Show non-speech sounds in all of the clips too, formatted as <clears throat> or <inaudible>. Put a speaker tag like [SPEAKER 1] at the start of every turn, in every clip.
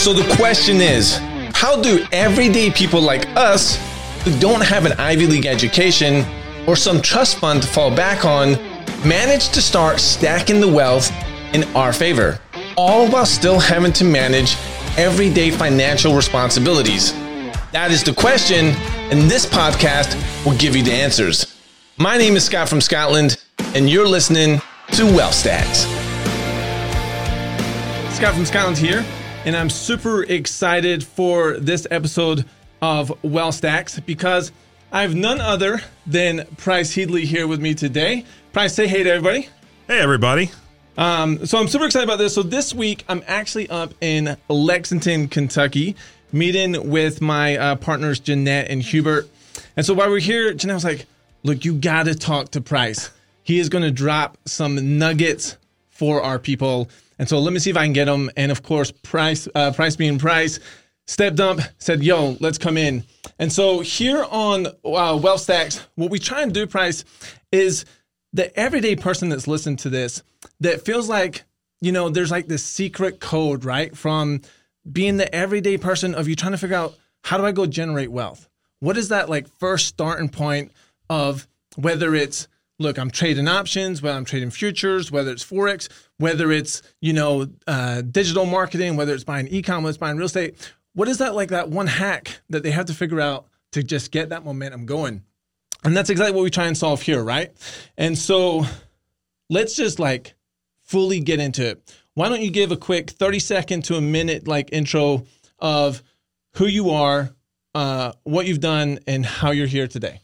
[SPEAKER 1] So the question is how do everyday people like us who don't have an Ivy League education or some trust fund to fall back on manage to start stacking the wealth in our favor, all while still having to manage everyday financial responsibilities? That is the question, and this podcast will give you the answers. My name is Scott from Scotland, and you're listening to Wealth Stacks. Scott from Scotland here, and I'm super excited for this episode of Wealth Stacks because I have none other than Price Headley here with me today. Price, say hey to everybody.
[SPEAKER 2] Hey, everybody.
[SPEAKER 1] Um, so I'm super excited about this. So this week I'm actually up in Lexington, Kentucky, meeting with my uh, partners Jeanette and Hubert. And so while we're here, Jeanette was like, "Look, you got to talk to Price. He is going to drop some nuggets for our people." And so let me see if I can get them. And of course, Price, uh, Price being Price, stepped up, said, "Yo, let's come in." And so here on uh, Wealth Stacks, what we try and do, Price, is the everyday person that's listened to this that feels like you know there's like this secret code, right? From being the everyday person of you trying to figure out how do I go generate wealth? What is that like first starting point of whether it's look, I'm trading options, whether I'm trading futures, whether it's forex, whether it's you know uh, digital marketing, whether it's buying e-commerce, buying real estate. What is that like that one hack that they have to figure out to just get that momentum going? And that's exactly what we try and solve here, right? And so let's just like fully get into it. Why don't you give a quick 30 second to a minute like intro of who you are, uh, what you've done, and how you're here today?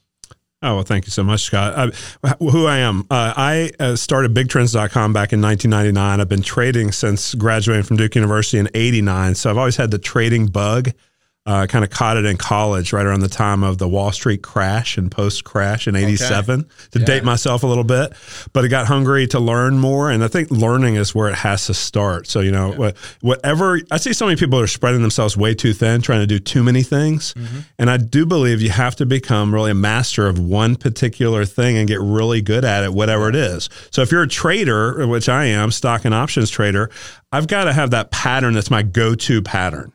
[SPEAKER 2] Oh, well, thank you so much, Scott. Who I am. Uh, I uh, started BigTrends.com back in 1999. I've been trading since graduating from Duke University in 89. So I've always had the trading bug. Uh, kind of caught it in college right around the time of the Wall Street crash and post crash in 87 okay. to yeah. date myself a little bit. But I got hungry to learn more. And I think learning is where it has to start. So, you know, yeah. whatever I see so many people are spreading themselves way too thin, trying to do too many things. Mm-hmm. And I do believe you have to become really a master of one particular thing and get really good at it, whatever it is. So if you're a trader, which I am, stock and options trader, I've got to have that pattern that's my go to pattern.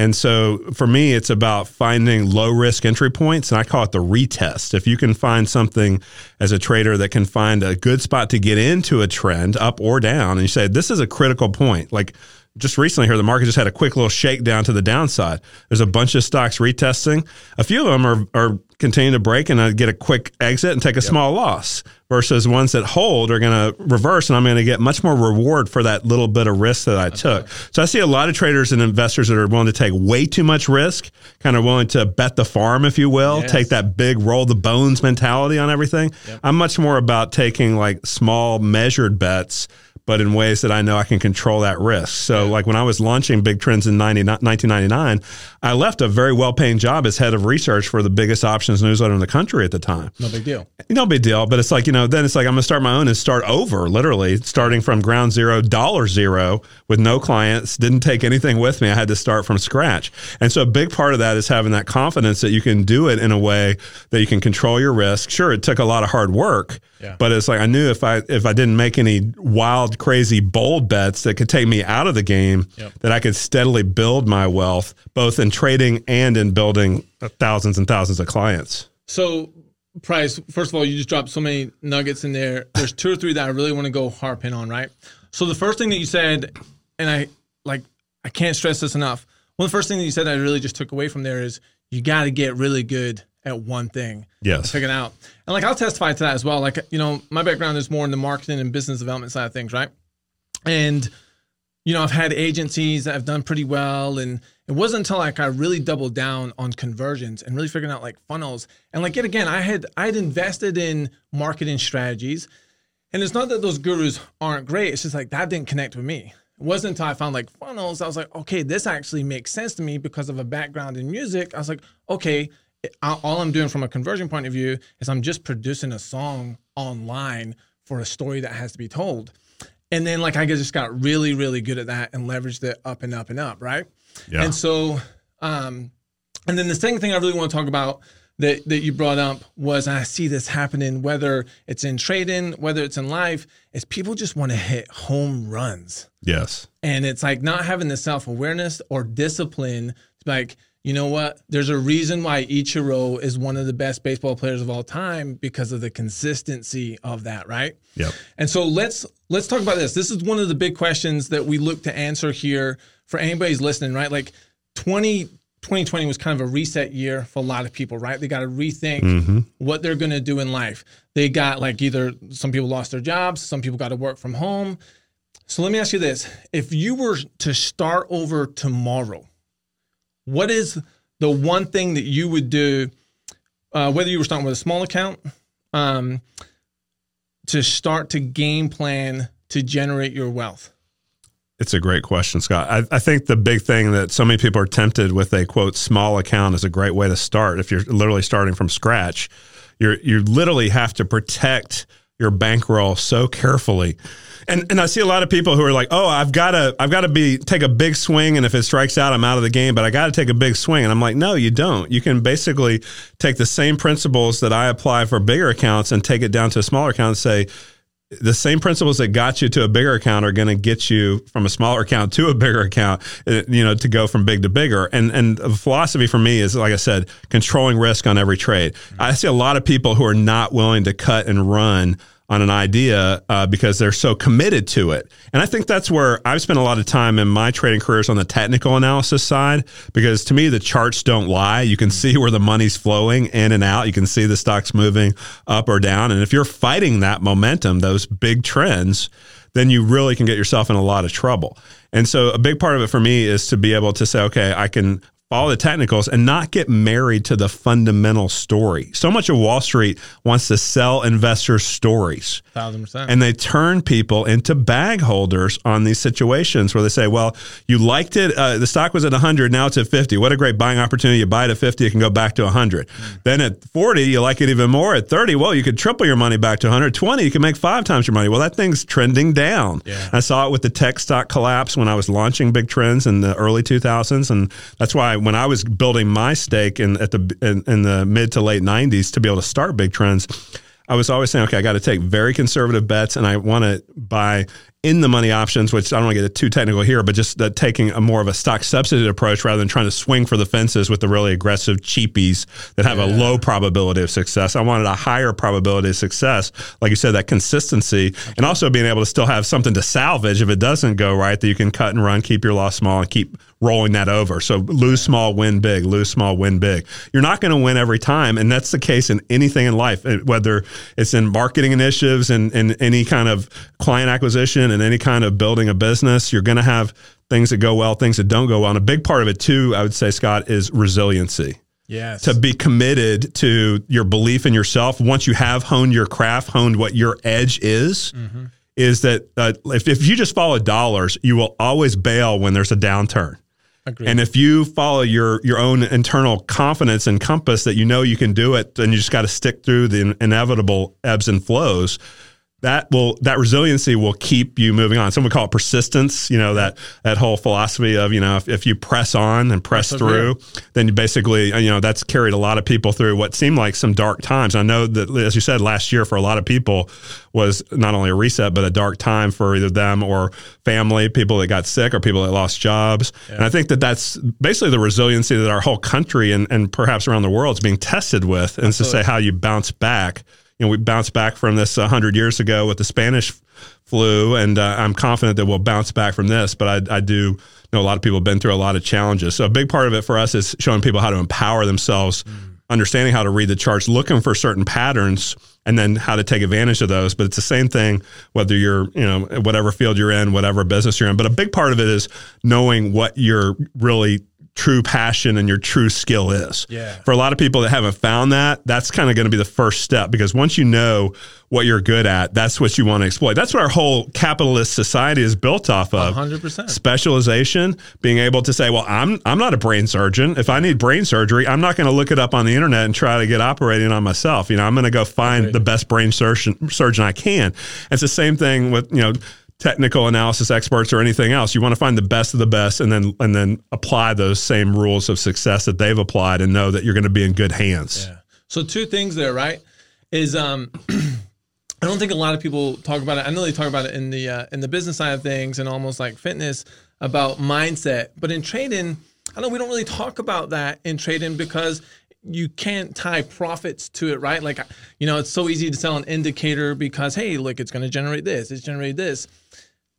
[SPEAKER 2] And so for me, it's about finding low risk entry points, and I call it the retest. If you can find something as a trader that can find a good spot to get into a trend up or down, and you say, this is a critical point, like just recently here, the market just had a quick little shakedown to the downside. There's a bunch of stocks retesting. A few of them are, are continuing to break and I get a quick exit and take a yep. small loss versus ones that hold are going to reverse and I'm going to get much more reward for that little bit of risk that I okay. took. So I see a lot of traders and investors that are willing to take way too much risk, kind of willing to bet the farm, if you will, yes. take that big roll the bones mentality on everything. Yep. I'm much more about taking like small measured bets but in ways that I know I can control that risk. So, like when I was launching Big Trends in 90, 1999, I left a very well paying job as head of research for the biggest options newsletter in the country at the time.
[SPEAKER 1] No big deal.
[SPEAKER 2] No big deal. But it's like, you know, then it's like I'm going to start my own and start over, literally starting from ground zero, dollar zero with no clients, didn't take anything with me. I had to start from scratch. And so, a big part of that is having that confidence that you can do it in a way that you can control your risk. Sure, it took a lot of hard work, yeah. but it's like I knew if I if I didn't make any wild crazy bold bets that could take me out of the game, yep. that I could steadily build my wealth, both in trading and in building uh, thousands and thousands of clients.
[SPEAKER 1] So, Price, first of all, you just dropped so many nuggets in there. There's two or three that I really want to go harp in on, right? So, the first thing that you said, and I like, I can't stress this enough. One of the first things that you said I really just took away from there is you got to get really good at one thing.
[SPEAKER 2] Yes.
[SPEAKER 1] Figuring out. And like I'll testify to that as well. Like, you know, my background is more in the marketing and business development side of things, right? And, you know, I've had agencies that have done pretty well. And it wasn't until like I really doubled down on conversions and really figuring out like funnels. And like yet again, I had I had invested in marketing strategies. And it's not that those gurus aren't great. It's just like that didn't connect with me. It wasn't until I found like funnels, I was like, okay, this actually makes sense to me because of a background in music. I was like, okay, all I'm doing from a conversion point of view is I'm just producing a song online for a story that has to be told. And then like I just got really, really good at that and leveraged it up and up and up, right? Yeah. And so, um, and then the second thing I really want to talk about that, that you brought up was, I see this happening, whether it's in trading, whether it's in life, is people just want to hit home runs.
[SPEAKER 2] Yes.
[SPEAKER 1] And it's like not having the self awareness or discipline like, you know what? There's a reason why Ichiro is one of the best baseball players of all time because of the consistency of that, right?
[SPEAKER 2] Yep.
[SPEAKER 1] And so let's let's talk about this. This is one of the big questions that we look to answer here for anybody's listening, right? Like 20 2020 was kind of a reset year for a lot of people, right? They got to rethink
[SPEAKER 2] Mm-hmm.
[SPEAKER 1] what they're going to do in life. They got like either some people lost their jobs, some people got to work from home. So let me ask you this. If you were to start over tomorrow, what is the one thing that you would do, uh, whether you were starting with a small account, um, to start to game plan to generate your wealth?
[SPEAKER 2] It's a great question, Scott. I, I think the big thing that so many people are tempted with a quote small account is a great way to start. If you're literally starting from scratch, you're you literally have to protect your bankroll so carefully. And and I see a lot of people who are like, "Oh, I've got to I've got to be take a big swing and if it strikes out, I'm out of the game, but I got to take a big swing." And I'm like, "No, you don't. You can basically take the same principles that I apply for bigger accounts and take it down to a smaller account and say, the same principles that got you to a bigger account are going to get you from a smaller account to a bigger account, uh, you know, to go from big to bigger. And and the philosophy for me is, like I said, controlling risk on every trade. I see a lot of people who are not willing to cut and run on an idea uh, because they're so committed to it. And I think that's where I've spent a lot of time in my trading careers on the technical analysis side because to me, the charts don't lie. You can see where the money's flowing in and out. You can see the stocks moving up or down. And if you're fighting that momentum, those big trends, then you really can get yourself in a lot of trouble. And so a big part of it for me is to be able to say, okay, I can follow the technicals and not get married to the fundamental story. So much of Wall Street wants to sell investors stories.
[SPEAKER 1] Thousand percent.
[SPEAKER 2] And they turn people into bag holders on these situations where they say, well, you liked it. Uh, the stock was at 100. Now it's at 50. What a great buying opportunity. You buy it at 50, it can go back to 100. Then at 40, you like it even more. At 30, well, you could triple your money back to 100. 20, you can make five times your money. Well, that thing's trending down.
[SPEAKER 1] Yeah.
[SPEAKER 2] I saw it with the tech stock collapse when I was launching big trends in the early 2000s. And that's why when I was building my stake in, at the, in, in the mid to late 90s to be able to start big trends, I was always saying, okay, I got to take very conservative bets, and I want to buy in the money options, which I don't want to get too technical here, but just that taking a more of a stock substitute approach rather than trying to swing for the fences with the really aggressive cheapies that have a low probability of success. I wanted a higher probability of success, like you said, that consistency, and also being able to still have something to salvage if it doesn't go right that you can cut and run, keep your loss small, and keep rolling that over. So lose small, win big, lose small, win big. You're not going to win every time. And that's the case in anything in life, whether it's in marketing initiatives and, and any kind of client acquisition and any kind of building a business. You're going to have things that go well, things that don't go well. And a big part of it, too, I would say, Scott, is resiliency
[SPEAKER 1] yes.
[SPEAKER 2] to be committed to your belief in yourself once you have honed your craft, honed what your edge is. Is that uh, if, if you just follow dollars, you will always bail when there's a downturn.
[SPEAKER 1] Agreed.
[SPEAKER 2] And if you follow your your own internal confidence and compass that you know you can do it, then you just got to stick through the in- inevitable ebbs and flows. That will that resiliency will keep you moving on. Some would call it persistence. You know that that whole philosophy of you know if, if you press on and press
[SPEAKER 1] Persevere.
[SPEAKER 2] through, then you basically you know that's carried a lot of people through what seemed like some dark times. I know that as you said last year for a lot of people was not only a reset but a dark time for either them or family, people that got sick or people that lost jobs. And I think that that's basically the resiliency that our whole country and, and perhaps around the world is being tested with, and to say how you bounce back. You know, we bounced back from this 100 years ago with the Spanish flu, and uh, I'm confident that we'll bounce back from this. But I, I do know a lot of people have been through a lot of challenges. So a big part of it for us is showing people how to empower themselves, understanding how to read the charts, looking for certain patterns, and then how to take advantage of those. But it's the same thing whether you're, you know, whatever field you're in, whatever business you're in. But a big part of it is knowing what you're really true passion and your true skill is.
[SPEAKER 1] Yeah.
[SPEAKER 2] For a lot of people that haven't found that, that's kind of going to be the first step because once you know what you're good at, that's what you want to exploit. That's what our whole capitalist society is built off of.
[SPEAKER 1] 100%.
[SPEAKER 2] Specialization, being able to say, well, I'm I'm not a brain surgeon. If I need brain surgery, I'm not going to look it up on the internet and try to get operating on myself. You know, I'm going to go find
[SPEAKER 1] Agreed.
[SPEAKER 2] the best brain surgeon surgeon I can. It's the same thing with, you know, technical analysis experts or anything else. You want to find the best of the best and then and then apply those same rules of success that they've applied and know that you're going to be in good hands.
[SPEAKER 1] Yeah. So two things there, right? Is um <clears throat> I don't think a lot of people talk about it. I know they talk about it in the uh, in the business side of things and almost like fitness about mindset, but in trading, I know we don't really talk about that in trading because you can't tie profits to it, right? Like, you know, it's so easy to sell an indicator because hey, look, it's going to generate this, it's generate this.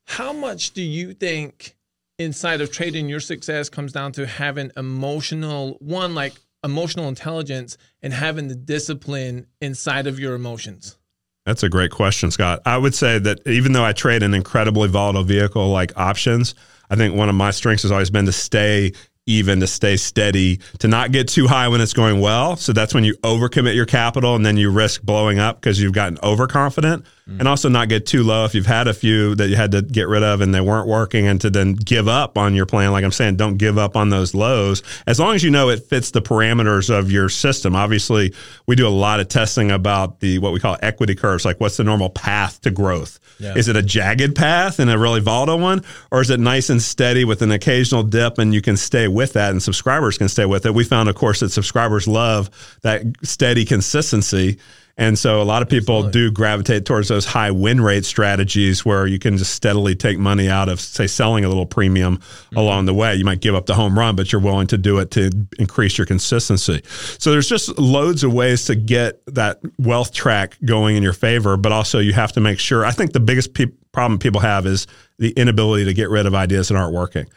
[SPEAKER 1] How much do you think inside of trading your success comes down to having emotional one like emotional intelligence and having the discipline inside of your emotions?
[SPEAKER 2] That's a great question, Scott. I would say that even though I trade an incredibly volatile vehicle like options, I think one of my strengths has always been to stay even to stay steady, to not get too high when it's going well. So that's when you overcommit your capital and then you risk blowing up because you've gotten overconfident. Mm. And also not get too low if you've had a few that you had to get rid of and they weren't working and to then give up on your plan. Like I'm saying, don't give up on those lows as long as you know it fits the parameters of your system. Obviously, we do a lot of testing about the what we call equity curves, like what's the normal path to growth. Yeah. Is it a jagged path and a really volatile one, or is it nice and steady with an occasional dip and you can stay with that and subscribers can stay with it? We found, of course, that subscribers love that steady consistency. And so a lot of people Absolutely. do gravitate towards those high win rate strategies where you can just steadily take money out of, say, selling a little premium mm-hmm. along the way. You might give up the home run, but you're willing to do it to increase your consistency. So there's just loads of ways to get that wealth track going in your favor, but also you have to make sure. I think the biggest pe- problem people have is the inability to get rid of ideas that aren't working.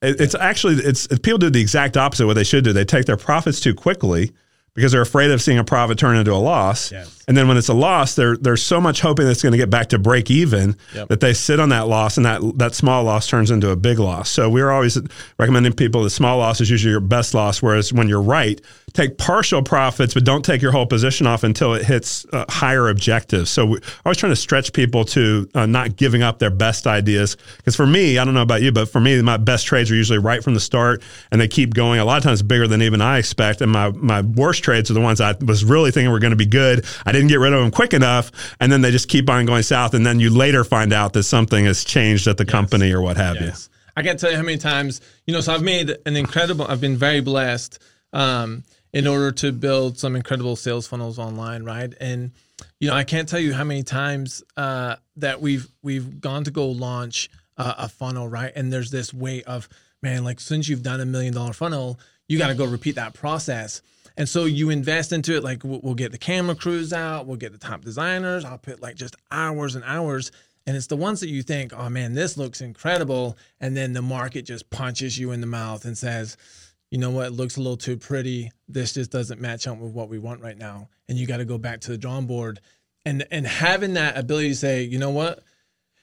[SPEAKER 2] It, it's actually it's people do the exact opposite of what they should do. They take their profits too quickly because they're afraid of seeing a profit turn into a loss. Yes. And then when it's a loss, they're they're so much hoping that it's going to get back to break even yep. that they sit on that loss and that that small loss turns into a big loss. So we're always recommending people that small loss is usually your best loss. Whereas when you're right, take partial profits, but don't take your whole position off until it hits uh, higher objectives. So we're always trying to stretch people to uh, not giving up their best ideas. Because for me, I don't know about you, but for me, my best trades are usually right from the start and they keep going. A lot of times bigger than even I expect. And my my worst trades are the ones I was really thinking were going to be good. I didn't get rid of them quick enough, and then they just keep on going south. And then you later find out that something has changed at the yes. company or what have yes. you.
[SPEAKER 1] I can't tell you how many times, you know, so I've made an incredible, I've been very blessed. Um, in order to build some incredible sales funnels online, right? And you know, I can't tell you how many times uh, that we've we've gone to go launch uh, a funnel, right? And there's this way of man, like since you've done a million dollar funnel, you got to go repeat that process. And so you invest into it. Like we'll, get the camera crews out, we'll get the top designers. I'll put like just hours and hours. And it's the ones that you think, oh man, this looks incredible. And then the market just punches you in the mouth and says, you know what, it looks a little too pretty. This just doesn't match up with what we want right now. And you got to go back to the drawing board. And and having that ability to say, you know what,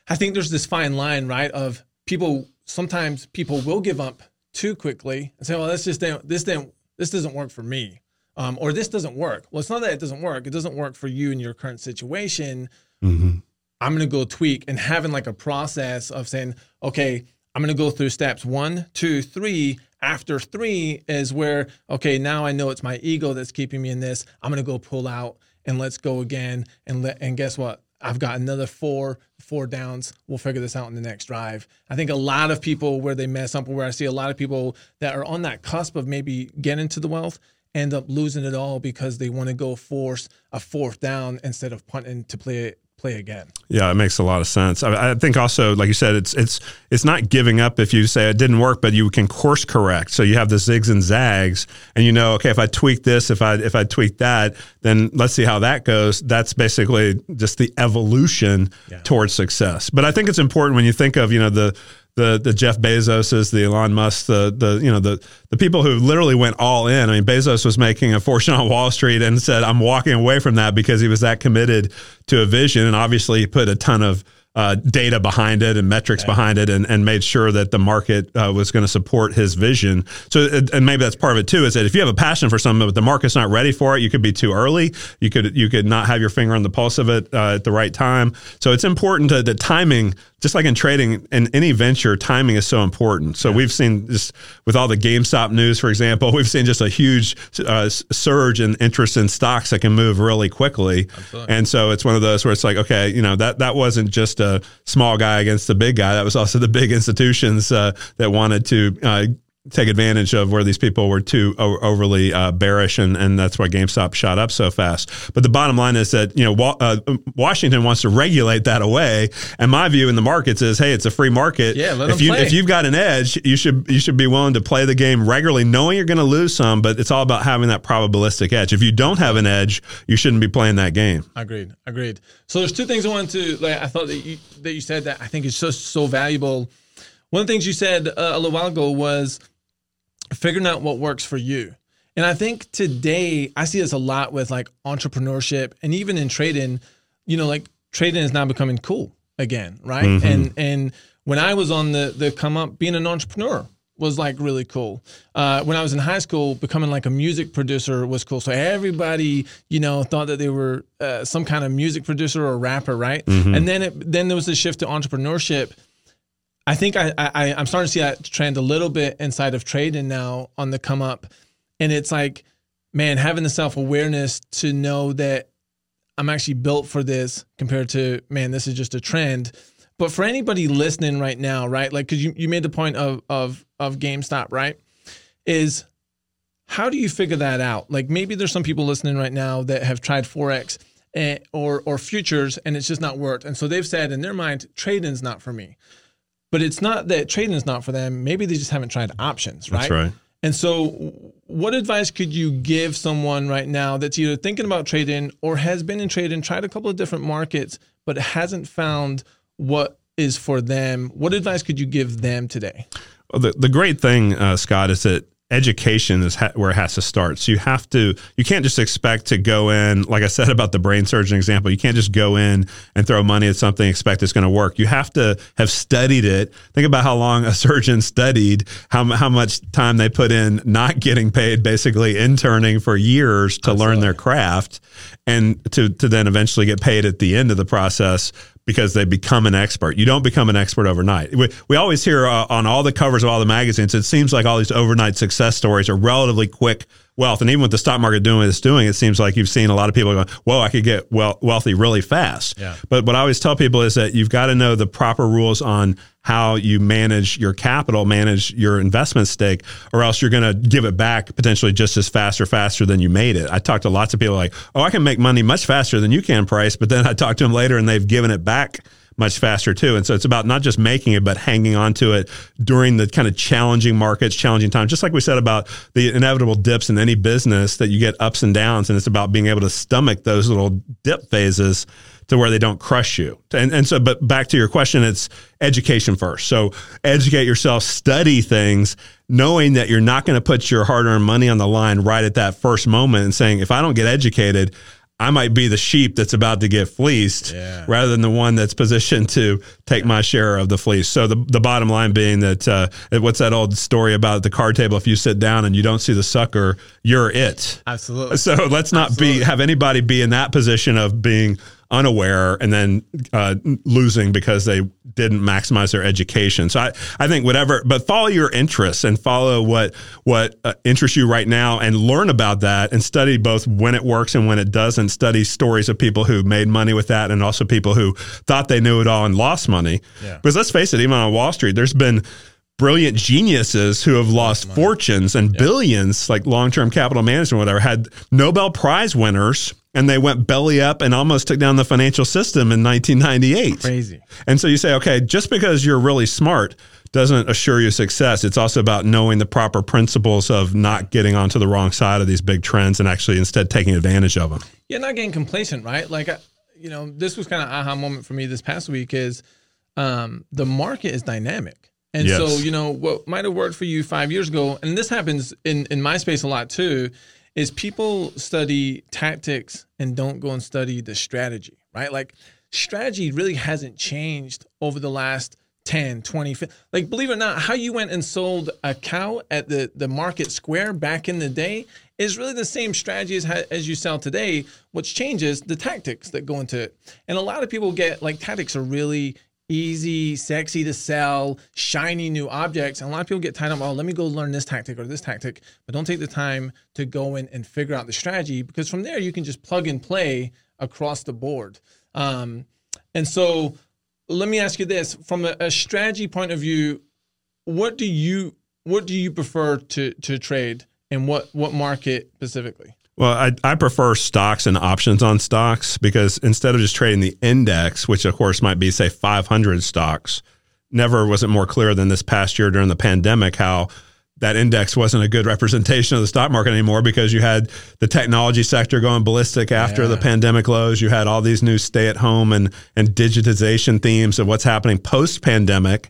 [SPEAKER 1] I think there's this fine line, right? Of people sometimes people will give up too quickly and say, well, this just this didn't this doesn't work for me. Um, or this doesn't work. Well, it's not that it doesn't work. It doesn't work for you in your current situation. Mm-hmm. I'm going to go tweak and having like a process of saying, okay, I'm going to go through steps one, two, three. After three is where, okay, now I know it's my ego that's keeping me in this. I'm going to go pull out and let's go again. And let, and guess what? I've got another four, four downs. We'll figure this out in the next drive. I think a lot of people where they mess up, where I see a lot of people that are on that cusp of maybe getting to the wealth, end up losing it all because they want to go force a fourth down instead of punting to play play again.
[SPEAKER 2] Yeah, it makes a lot of sense. I, I, think also, like you said, it's it's it's not giving up if you say it didn't work, but you can course correct. So you have the zigs and zags, and you know, okay, if I tweak this, if I if I tweak that, then let's see how that goes. That's basically just the evolution yeah. towards success. But I think it's important when you think of you know the the the Jeff Bezoses, the Elon Musk, the the you know the the people who literally went all in. I mean, Bezos was making a fortune on Wall Street and said, "I'm walking away from that because he was that committed to a vision." And obviously, he put a ton of uh, data behind it and metrics behind it and, and made sure that the market uh, was going to support his vision. So, and maybe that's part of it too, is that if you have a passion for something, but the market's not ready for it, you could be too early. You could, you could not have your finger on the pulse of it uh, at the right time. So it's important to the timing, just like in trading in any venture, timing is so important. So yeah. we've seen just with all the GameStop news, for example, <laughs> we've seen just a huge uh, surge in interest in stocks that can move really quickly. Absolutely. And so it's one of those where it's like, okay, you know, that, that wasn't just a small guy against the big guy. That was also the big institutions uh, that wanted to uh, take advantage of where these people were too o- overly uh, bearish, and, and that's why GameStop shot up so fast. But the bottom line is that you know wa- uh, Washington wants to regulate that away, and my view in the markets is, hey, it's a free market.
[SPEAKER 1] Yeah, let
[SPEAKER 2] if
[SPEAKER 1] them
[SPEAKER 2] you
[SPEAKER 1] play.
[SPEAKER 2] if you've got an edge, you should you should be willing to play the game regularly, knowing you're going to lose some. But it's all about having that probabilistic edge. If you don't have an edge, you shouldn't be playing that game.
[SPEAKER 1] Agreed. Agreed. So there's two things I wanted to like. I thought that you that you said that I think is just so valuable. One of the things you said uh, a little while ago was figuring out what works for you. And I think today I see this a lot with like entrepreneurship and even in trading. You know, like trading is now becoming cool again, right? And and when I was on the the come up, being an entrepreneur was like really cool. Uh, when I was in high school, becoming like a music producer was cool. So everybody, you know, thought that they were uh, some kind of music producer or rapper, right? And then it then there was a shift to entrepreneurship. I think I, I I'm starting to see that trend a little bit inside of trading now on the come up, and it's like, man, having the self awareness to know that I'm actually built for this compared to man, this is just a trend. But for anybody listening right now, right, like because you, you made the point of of of GameStop, right, is how do you figure that out? Like maybe there's some people listening right now that have tried forex and, or or futures and it's just not worked, and so they've said in their mind, trading's not for me. But it's not that trading is not for them. Maybe they just haven't tried options, right?
[SPEAKER 2] That's right.
[SPEAKER 1] And so, what advice could you give someone right now that's either thinking about trading or has been in trading, tried a couple of different markets, but hasn't found what is for them? What advice could you give them today?
[SPEAKER 2] Well, the, the great thing, uh, Scott, is that education is ha- where it has to start. So you have to, you can't just expect to go in, like I said <laughs> about the brain surgeon example, you can't just go in and throw money at something, expect it's going to work. You have to have studied it. Think about how long a <laughs> surgeon studied, how, how much time they put in not getting paid, basically interning for years to learn their craft and to, to then eventually get paid at the end of the process because they become an expert. You don't become an expert overnight. We, we always hear uh, on all the covers of all the magazines, it seems like all these overnight success stories are relatively quick wealth. And even with the stock market doing what it's doing, it seems like you've seen a lot of people going, whoa, I could get well, wealthy really fast.
[SPEAKER 1] Yeah.
[SPEAKER 2] But what I always tell people is that you've got to know the proper rules on how you manage your capital, manage your investment stake, or else you're going to give it back potentially just as fast or faster than you made it. I talked to lots of people like, oh, I can make money much faster than you can, Price. But then I talk to them later and they've given it back much faster too. And so it's about not just making it, but hanging on to it during the kind of challenging markets, challenging times. Just like we said about the inevitable dips in any business that you get ups and downs. And it's about being able to stomach those little dip phases to where they don't crush you. And, and so, but back to your question, it's education first. So educate yourself, study things, knowing that you're not going to put your hard earned money on the line right at that first moment and saying, if I don't get educated, I might be the sheep that's about to get fleeced
[SPEAKER 1] Yeah.
[SPEAKER 2] rather than the one that's positioned to take my share of the fleece. So the, the bottom line being that uh, what's that old story about the card table? If you sit down and you don't see the sucker, you're it.
[SPEAKER 1] Absolutely.
[SPEAKER 2] So let's not be have anybody be in that position of being unaware and then uh, losing because they didn't maximize their education. So I, I think whatever, but follow your interests and follow what what uh, interests you right now and learn about that and study both when it works and when it doesn't. Study stories of people who made money with that and also people who thought they knew it all and lost money.
[SPEAKER 1] Yeah.
[SPEAKER 2] Because let's face it, even on Wall Street, there's been brilliant geniuses who have lost fortunes and billions, like long term capital management, whatever, had Nobel Prize winners and they went belly up and almost took down the financial system in 1998.
[SPEAKER 1] Crazy.
[SPEAKER 2] And so you say, okay, just because you're really smart doesn't assure you success. It's also about knowing the proper principles of not getting onto the wrong side of these big trends and actually instead taking advantage of them.
[SPEAKER 1] Yeah, not getting complacent, right? Like, you know, this was kind of aha moment for me this past week is um, the market is dynamic. And
[SPEAKER 2] Yes.
[SPEAKER 1] so, you know, what might have worked for you five years ago, and this happens in, in my space a lot too, is people study tactics and don't go and study the strategy, right? Like, strategy really hasn't changed over the last 10, 20, 50. Like, believe it or not, how you went and sold a cow at the, the market square back in the day is really the same strategy as, as you sell today. What's changed is the tactics that go into it. And a lot of people get like tactics are really easy, sexy to sell, shiny new objects. And a lot of people get tied up, oh, let me go learn this tactic or this tactic, but don't take the time to go in and figure out the strategy because from there you can just plug and play across the board. Um, and so let me ask you this from a, a strategy point of view, what do you what do you prefer to to trade, and what what market specifically?
[SPEAKER 2] Well, I, I prefer stocks and options on stocks because instead of just trading the index, which of course might be say 500 stocks, never was it more clear than this past year during the pandemic how that index wasn't a good representation of the stock market anymore because you had the technology sector going ballistic after yeah. the pandemic lows. You had all these new stay at home and, and digitization themes of what's happening post pandemic.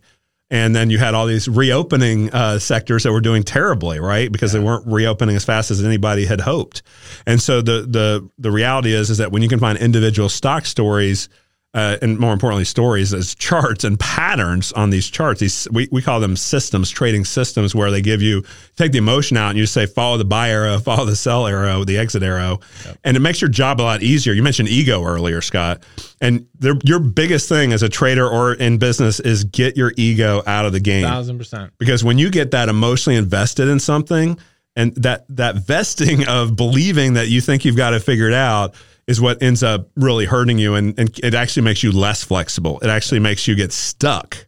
[SPEAKER 2] And then you had all these reopening uh, sectors that were doing terribly, right? Because yeah. they weren't reopening as fast as anybody had hoped. And so the the the reality is is that when you can find individual stock stories uh, and more importantly, stories as charts and patterns on these charts. These we, we call them systems, trading systems, where they give you take the emotion out and you say follow the buy arrow, <laughs> follow the sell arrow, the exit arrow, yep. and it makes your job a lot easier. You mentioned ego earlier, Scott, and your biggest thing as a trader or in business is get your ego out of the game.
[SPEAKER 1] Thousand percent.
[SPEAKER 2] Because when you get that emotionally invested in something, and that that vesting <laughs> of believing that you think you've got it figured out is what ends up really hurting you and, and it actually makes you less flexible it actually makes you get stuck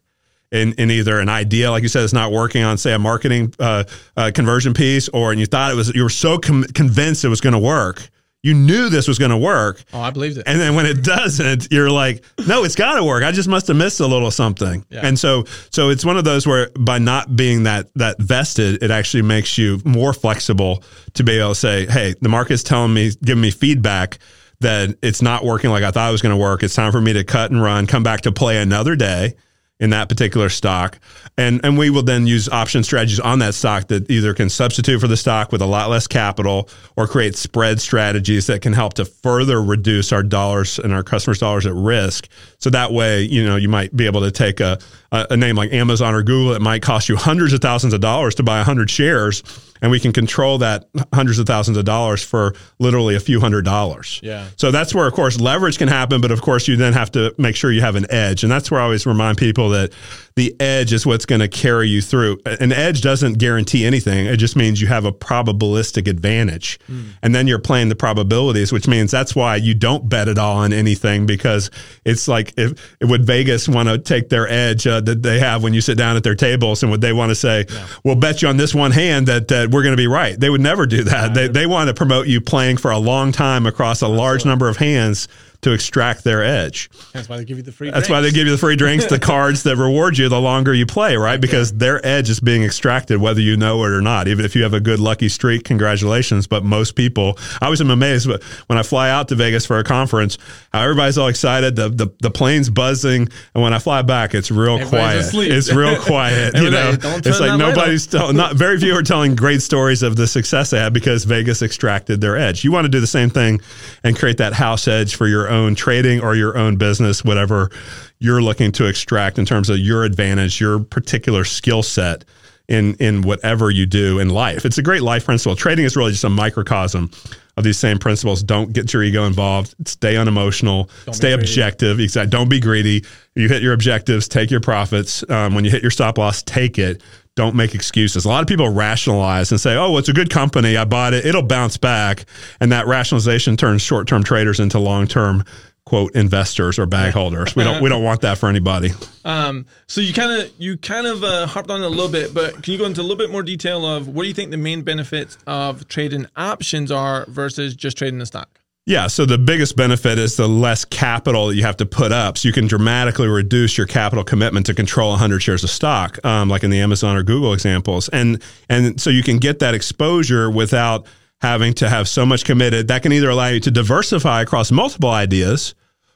[SPEAKER 2] in, in either an idea like you said it's not working on say a marketing uh, uh, conversion piece or and you thought it was you were so com- convinced it was going to work you knew this was going to work.
[SPEAKER 1] Oh, I believed it.
[SPEAKER 2] And then when it doesn't, you're like, no, it's got to work. I just must have missed a little something. Yeah. And so, so it's one of those where by not being that that vested, it actually makes you more flexible to be able to say, hey, the market's telling me, giving me feedback that it's not working like I thought it was going to work. It's time for me to cut and run, come back to play another day in that particular stock. And, and we will then use option strategies on that stock that either can substitute for the stock with a lot less capital or create spread strategies that can help to further reduce our dollars and our customers' dollars at risk. So that way, you know, you might be able to take a, a, a name like Amazon or Google. It might cost you hundreds of thousands of dollars to buy 100 shares and we can control that hundreds of thousands of dollars for literally a few hundred dollars.
[SPEAKER 1] Yeah.
[SPEAKER 2] So that's where, of course, leverage can happen, but of course, you then have to make sure you have an edge, and that's where I always remind people that the edge is what's going to carry you through. An edge doesn't guarantee anything. It just means you have a probabilistic advantage. Mm. And then you're playing the probabilities, which means that's why you don't bet at all on anything because it's like if, if would Vegas want to take their edge uh, that they have when you sit down at their tables and would they want to say, we'll bet you on this one hand that, that we're going to be right. They would never do that. Yeah. They, they want to promote you playing for a long time across a large number of hands to extract their edge.
[SPEAKER 1] That's why they give you the free.
[SPEAKER 2] That's why they give you the free drinks, the <laughs> cards that reward you the longer you play, right? Because their edge is being extracted, whether you know it or not. Even if you have a good lucky streak, congratulations. But most people, I was amazed, but when I fly out to Vegas for a conference, how everybody's all excited, the the, the plane's buzzing, and when I fly back, it's real everybody's quiet. Asleep. It's real <laughs> quiet. you know, it's like nobody's telling. Not very few are telling great stories of the success they had because Vegas extracted their edge. You want to do the same thing and create that house edge for your own trading or your own business, whatever you're looking to extract in terms of your advantage, your particular skill set in in whatever you do in life. It's a great life principle. Trading is really just a microcosm of these same principles. Don't get your ego involved. Stay unemotional. Don't stay objective. Exactly. Don't be greedy. You hit your objectives. Take your profits. Um, when you hit your stop loss, take it don't make excuses. A lot of people rationalize and say, "Oh, well, it's a good company. I bought it. It'll bounce back." And that rationalization turns short-term traders into long-term quote investors or bag holders. We don't we don't want that for anybody.
[SPEAKER 1] Um, so you kind of you kind of uh, harped on it a little bit, but can you go into a little bit more detail of what do you think the main benefits of trading options are versus just trading the stock?
[SPEAKER 2] Yeah, so the biggest benefit is the less capital that you have to put up. So you can dramatically reduce your capital commitment to control 100 shares of stock, um, like in the Amazon or Google examples, and and so you can get that exposure without having to have so much committed. That can either allow you to diversify across multiple ideas,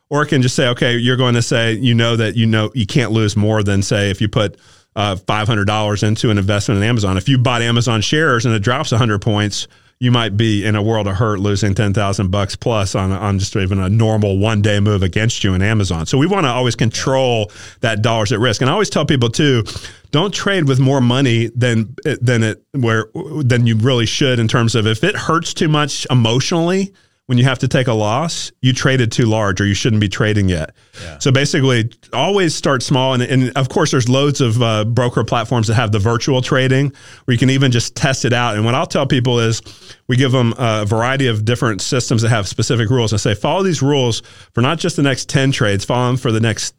[SPEAKER 2] or it can just say, okay, you're going to say you know that you know you can't lose more than say if you put uh, $500 into an investment in Amazon. If you bought Amazon shares and it drops 100 points you might be in a world of hurt losing 10,000 bucks plus on, on just even a normal one day move against you in Amazon. So we want to always control that dollars at risk. And I always tell people too, don't trade with more money than, than it, where, than you really should in terms of if it hurts too much emotionally, when you have to take a loss, you traded too large or you shouldn't be trading yet. Yeah. So basically, always start small. And, and of course, there's loads of uh, broker platforms that have the virtual trading where you can even just test it out. And what I'll tell people is we give them a variety of different systems that have specific rules and say, follow these rules for not just the next 10 trades, follow them for the next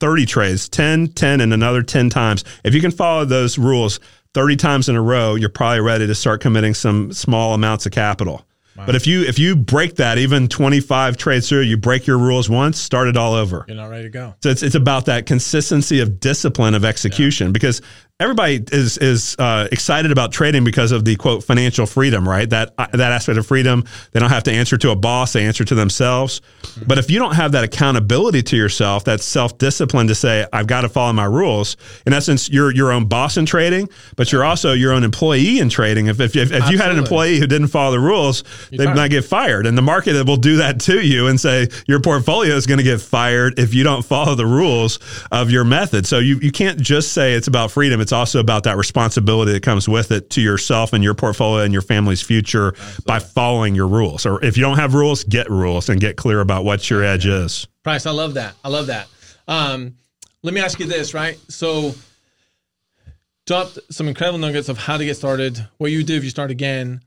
[SPEAKER 2] 30 trades, 10, 10, and another 10 times. If you can follow those rules 30 times in a row, you're probably ready to start committing some small amounts of capital. But if you if you break that even 25 trades through, you break your rules once, start it all over.
[SPEAKER 1] You're not ready to go.
[SPEAKER 2] So it's it's about that consistency of discipline of execution because everybody is is uh, excited about trading because of the quote financial freedom, right? That uh, that aspect of freedom. They don't have to answer to a boss; they answer to themselves. But if you don't have that accountability to yourself, that self discipline to say, "I've got to follow my rules." In essence, you're your own boss in trading, but you're also your own employee in trading. If if, if, if you had an employee who didn't follow the rules, they might get fired, and the market will do that to you and say your portfolio is going to get fired if you don't follow the rules of your method. So you you can't just say it's about freedom. It's also about that responsibility that comes with it to yourself and your portfolio and your family's future by following your rules. Or if you don't have rules, get rules and get clear about what your edge is.
[SPEAKER 1] Price, I love that. I love that. Um, let me ask you this, right? So, dropped some incredible nuggets of how to get started, what you do if you start again.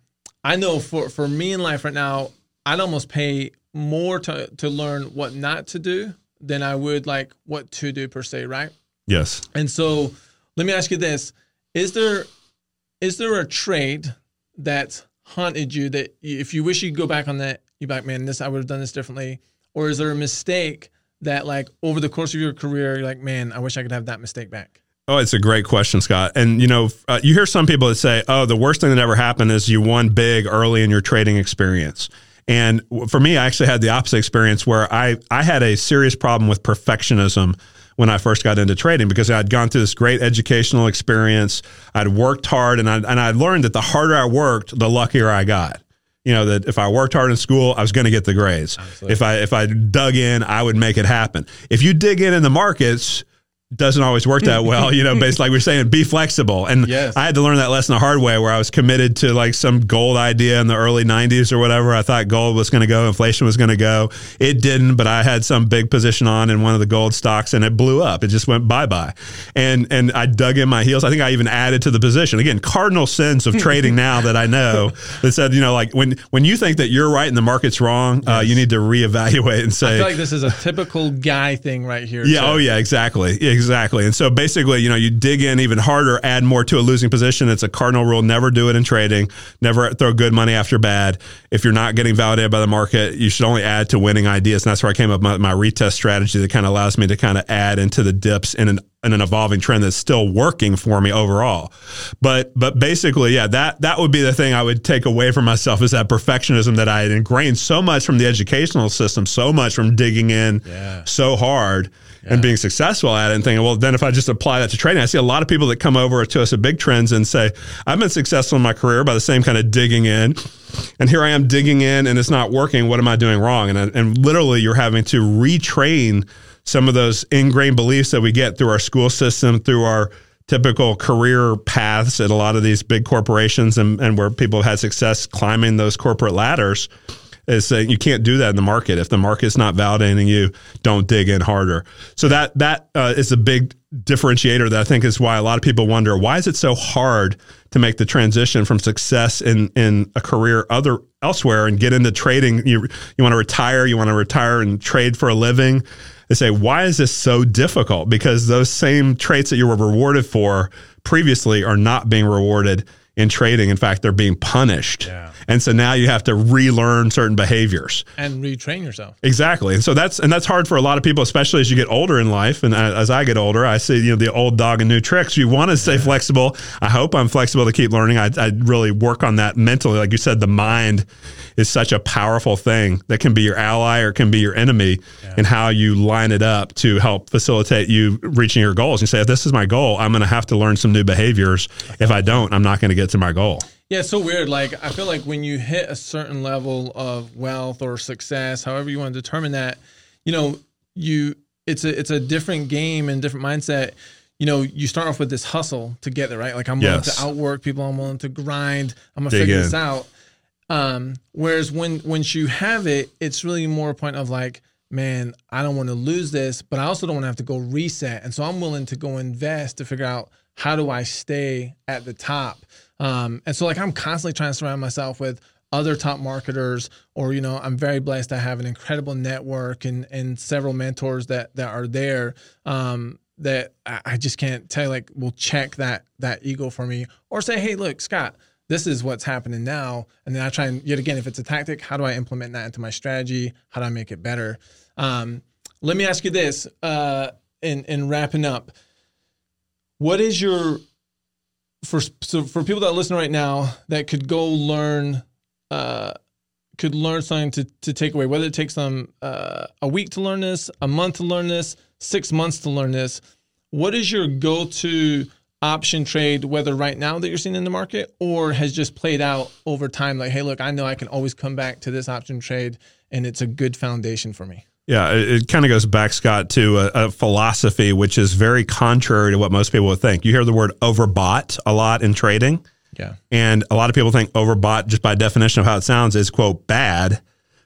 [SPEAKER 1] I know for for me in life right now, I'd almost pay more to to learn what not to do than I would like what to do per se, right?
[SPEAKER 2] Yes.
[SPEAKER 1] And so, let me ask you this: Is there is there a trade that's haunted you that if you wish you could go back on that, you back, man, this I would have done this differently, or is there a mistake that like over the course of your career, you're like, man, I wish I could have that mistake back?
[SPEAKER 2] Oh, it's a great question, Scott. And you know, uh, you hear some people that say, "Oh, the worst thing that ever happened is you won big early in your trading experience." And for me, I actually had the opposite experience where I I had a serious problem with perfectionism when I first got into trading because I'd gone through this great educational experience. I'd worked hard, and I and I learned that the harder I worked, the luckier I got. You know that if I worked hard in school, I was going to get the grades. If I if I dug in, I would make it happen. If you dig in in the markets, doesn't always work that well, you know, based like we are saying, be flexible. And
[SPEAKER 1] Yes.
[SPEAKER 2] I had to learn that lesson the hard way where I was committed to like some gold idea in the early 90s or whatever. I thought gold was going to go, inflation was going to go. It didn't, but I had some big position on in one of the gold stocks and it blew up. It just went bye bye. And and I dug in my heels. I think I even added to the position. Again, cardinal sins of trading now that I know that said, you know, like when when you think that you're right and the market's wrong, uh, you need to reevaluate and say I
[SPEAKER 1] feel like this is a typical guy thing right here.
[SPEAKER 2] yeah.
[SPEAKER 1] too.
[SPEAKER 2] Oh, yeah. Exactly. Exactly. And so basically, you know, you dig in even harder, add more to a losing position. It's a cardinal rule. Never do it in trading. Never throw good money after bad. If you're not getting validated by the market, you should only add to winning ideas. And that's where I came up with my, my retest strategy that kind of allows me to kind of add into the dips in an an evolving trend that's still working for me overall. But but basically, yeah, that that would be the thing I would take away from myself is that perfectionism that I had ingrained so much from the educational system, so much from digging in
[SPEAKER 1] Yeah.
[SPEAKER 2] so hard and being successful at it and thinking, well, then if I just apply that to trading, I see a lot of people that come over to us at Big Trends and say, I've been successful in my career by the same kind of digging in. And here I am digging in and it's not working. What am I doing wrong? And, and literally, you're having to retrain some of those ingrained beliefs that we get through our school system, through our typical career paths at a lot of these big corporations and, and where people have had success climbing those corporate ladders is saying you can't do that in the market. If the market's not validating you, don't dig in harder. So that that uh, is a big differentiator that I think is why a lot of people wonder why is it so hard to make the transition from success in in a career other elsewhere and get into trading. You you want to retire, you want to retire and trade for a living. They say why is this so difficult? Because those same traits that you were rewarded for previously are not being rewarded in trading. In fact, they're being punished.
[SPEAKER 1] Yeah.
[SPEAKER 2] And so now you have to relearn certain behaviors.
[SPEAKER 1] and retrain yourself.
[SPEAKER 2] Exactly. And so that's and that's hard for a lot of people, especially as you get older in life. And as I get older, I see you know the old dog and new tricks. You want to stay flexible. I hope I'm flexible to keep learning. I, I really work on that mentally. Like you said, the mind is such a powerful thing that can be your ally or can be your enemy, and how you line it up to help facilitate you reaching your goals. You say, if this is my goal, I'm going to have to learn some new behaviors. If I don't, I'm not going to get to my goal.
[SPEAKER 1] Yeah, it's so weird. Like I feel like when you hit a certain level of wealth or success, however you want to determine that, you know, you it's a it's a different game and different mindset. You know, you start off with this hustle to get there, right? Like I'm willing
[SPEAKER 2] Yes.
[SPEAKER 1] to outwork people, I'm willing to grind, I'm gonna
[SPEAKER 2] Dig
[SPEAKER 1] figure
[SPEAKER 2] in.
[SPEAKER 1] this out. Um, whereas when once you have it, it's really more a point of like, man, I don't want to lose this, but I also don't want to have to go reset. And so I'm willing to go invest to figure out how do I stay at the top. Um, and so like I'm constantly trying to surround myself with other top marketers, or you know, I'm very blessed to have an incredible network and and several mentors that that are there. Um, that I just can't tell. Like, will check that that ego for me, or say, hey, look, Scott, this is what's happening now, and then I try and yet again, if it's a tactic, how do I implement that into my strategy? How do I make it better? Um, let me ask you this, uh, in in wrapping up, what is your for so for people that listen right now that could go learn uh, could learn something to, to take away whether it takes them uh, a week to learn this a month to learn this six months to learn this what is your go-to option trade whether right now that you're seeing in the market or has just played out over time? Like hey look i know i can always come back to this option trade and it's a good foundation for me
[SPEAKER 2] yeah, it, it kind of goes back, Scott, to a, a, philosophy which is very contrary to what most people would think. You hear the word overbought a lot in trading.
[SPEAKER 1] Yeah.
[SPEAKER 2] And a lot of people think overbought, just by definition of how it sounds, is, quote, bad.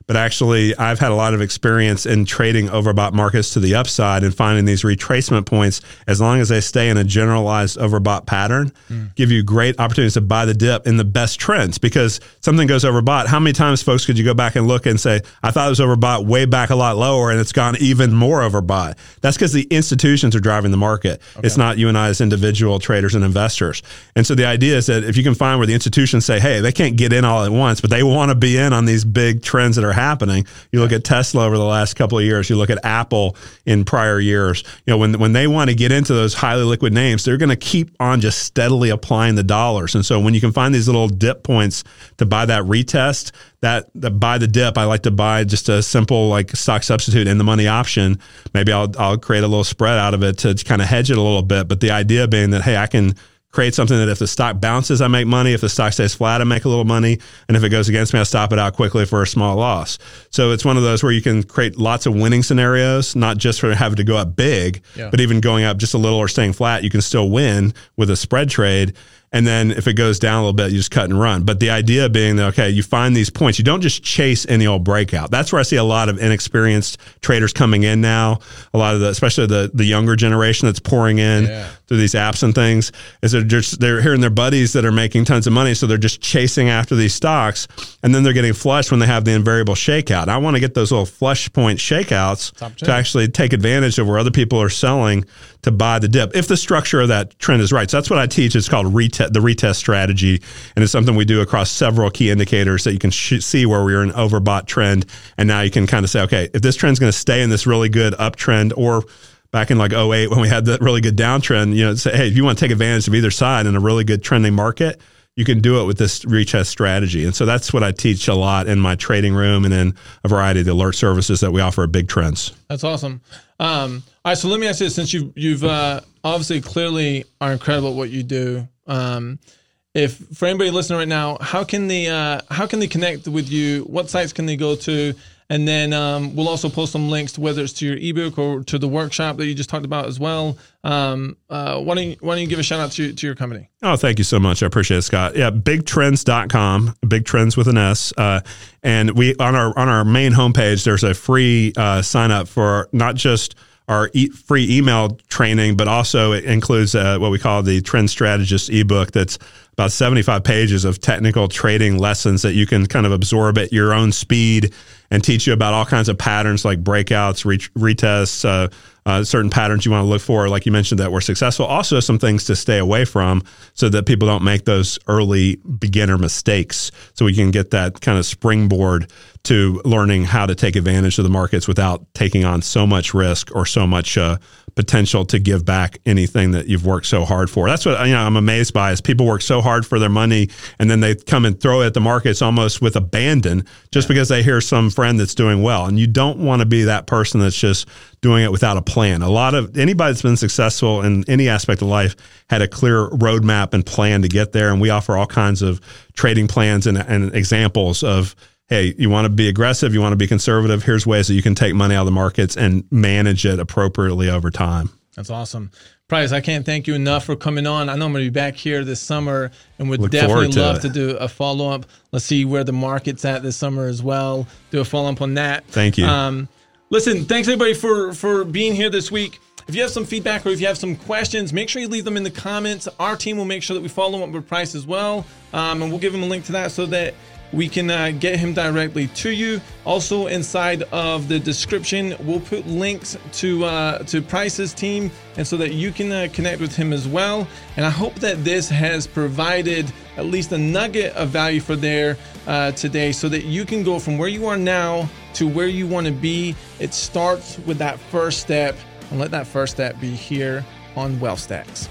[SPEAKER 2] But actually, I've had a lot of experience in trading overbought markets to the upside and finding these retracement points, as long as they stay in a generalized overbought pattern, mm. give you great opportunities to buy the dip in the best trends. Because something goes overbought, how many times, folks, could you go back and look and say, I thought it was overbought way back a lot lower and it's gone even more overbought? That's because the institutions are driving the market. Okay. It's not you and I as individual traders and investors. And so the idea is that if you can find where the institutions say, hey, they can't get in all at once, but they want to be in on these big trends that are happening. You look at Tesla over the last couple of years. You look at Apple in prior years. You know, when when they want to get into those highly liquid names, they're going to keep on just steadily applying the dollars. And so when you can find these little dip points to buy that retest, that, that buy the dip, I like to buy just a simple like stock substitute in the money option. Maybe I'll I'll create a little spread out of it to kind of hedge it a little bit. But the idea being that hey, I can create something that if the stock bounces, I make money. If the stock stays flat, I make a little money. And if it goes against me, I stop it out quickly for a small loss. So it's one of those where you can create lots of winning scenarios, not just for having to go up big, yeah. but even going up just a little or staying flat, you can still win with a spread trade. And then if it goes down a little bit, you just cut and run. But the idea being that, okay, you find these points. You don't just chase any old breakout. That's where I see a lot of inexperienced traders coming in now. A lot of the, especially the, the younger generation that's pouring in yeah. through these apps and things, is they're just, they're hearing their buddies that are making tons of money. So they're just chasing after these stocks. And then they're getting flushed when they have the invariable shakeout. I want to get those little flush point shakeouts to actually take advantage of where other people are selling to buy the dip if the structure of that trend is right. So that's what I teach. It's called retest, the retest strategy, and it's something we do across several key indicators that you can sh- see where we're in overbought trend, and now you can kind of say, okay, if this trend's going to stay in this really good uptrend, or back in like 08 when we had that really good downtrend, you know, say, hey, if you want to take advantage of either side in a really good trending market you can do it with this retest strategy. And so that's what I teach a lot in my trading room and in a variety of the alert services that we offer at Big Trends.
[SPEAKER 1] That's awesome. Um, all right, so let me ask you this: since you've you've uh, obviously clearly are incredible at what you do. Um, if for anybody listening right now, how can they uh, how can they connect with you? What sites can they go to? And then um, we'll also post some links to whether it's to your ebook or to the workshop that you just talked about as well. Um, uh, why, don't you, why don't you give a shout out to, to your company?
[SPEAKER 2] Oh, thank you so much. I appreciate it, Scott. Yeah, bigtrends.com, big trends with an S. Uh, and we on our on our main homepage, there's a free uh, sign up for not just our e- free email training, but also it includes uh, what we call the Trend Strategist ebook that's about 75 pages of technical trading lessons that you can kind of absorb at your own speed and teach you about all kinds of patterns like breakouts, re- retests, uh, uh, certain patterns you want to look for, like you mentioned, that were successful. Also, some things to stay away from so that people don't make those early beginner mistakes. So we can get that kind of springboard to learning how to take advantage of the markets without taking on so much risk or so much uh, potential to give back anything that you've worked so hard for. That's what you know, I'm amazed by is people work so hard for their money and then they come and throw it at the markets almost with abandon just yeah. because they hear some friend that's doing well. And you don't want to be that person that's just doing it without a plan. A lot of anybody that's been successful in any aspect of life had a clear roadmap and plan to get there. And we offer all kinds of trading plans and, and examples of hey, you want to be aggressive, you want to be conservative. Here's ways that you can take money out of the markets and manage it appropriately over time.
[SPEAKER 1] That's awesome. Price, I can't thank you enough for coming on. I know I'm going to be back here this summer and would Look definitely to love it. to do a follow up. Let's see where the market's at this summer as well. Do a follow up on that.
[SPEAKER 2] Thank you. Um,
[SPEAKER 1] listen, thanks everybody for for being here this week. If you have some feedback or if you have some questions, make sure you leave them in the comments. Our team will make sure that we follow up with Price as well, um, and we'll give him a link to that so that we can uh, get him directly to you. Also, inside of the description, we'll put links to uh, to Price's team, and so that you can uh, connect with him as well. And I hope that this has provided at least a nugget of value for there uh, today, so that you can go from where you are now to where you want to be. It starts with that first step, and let that first step be here on Wealth Stacks.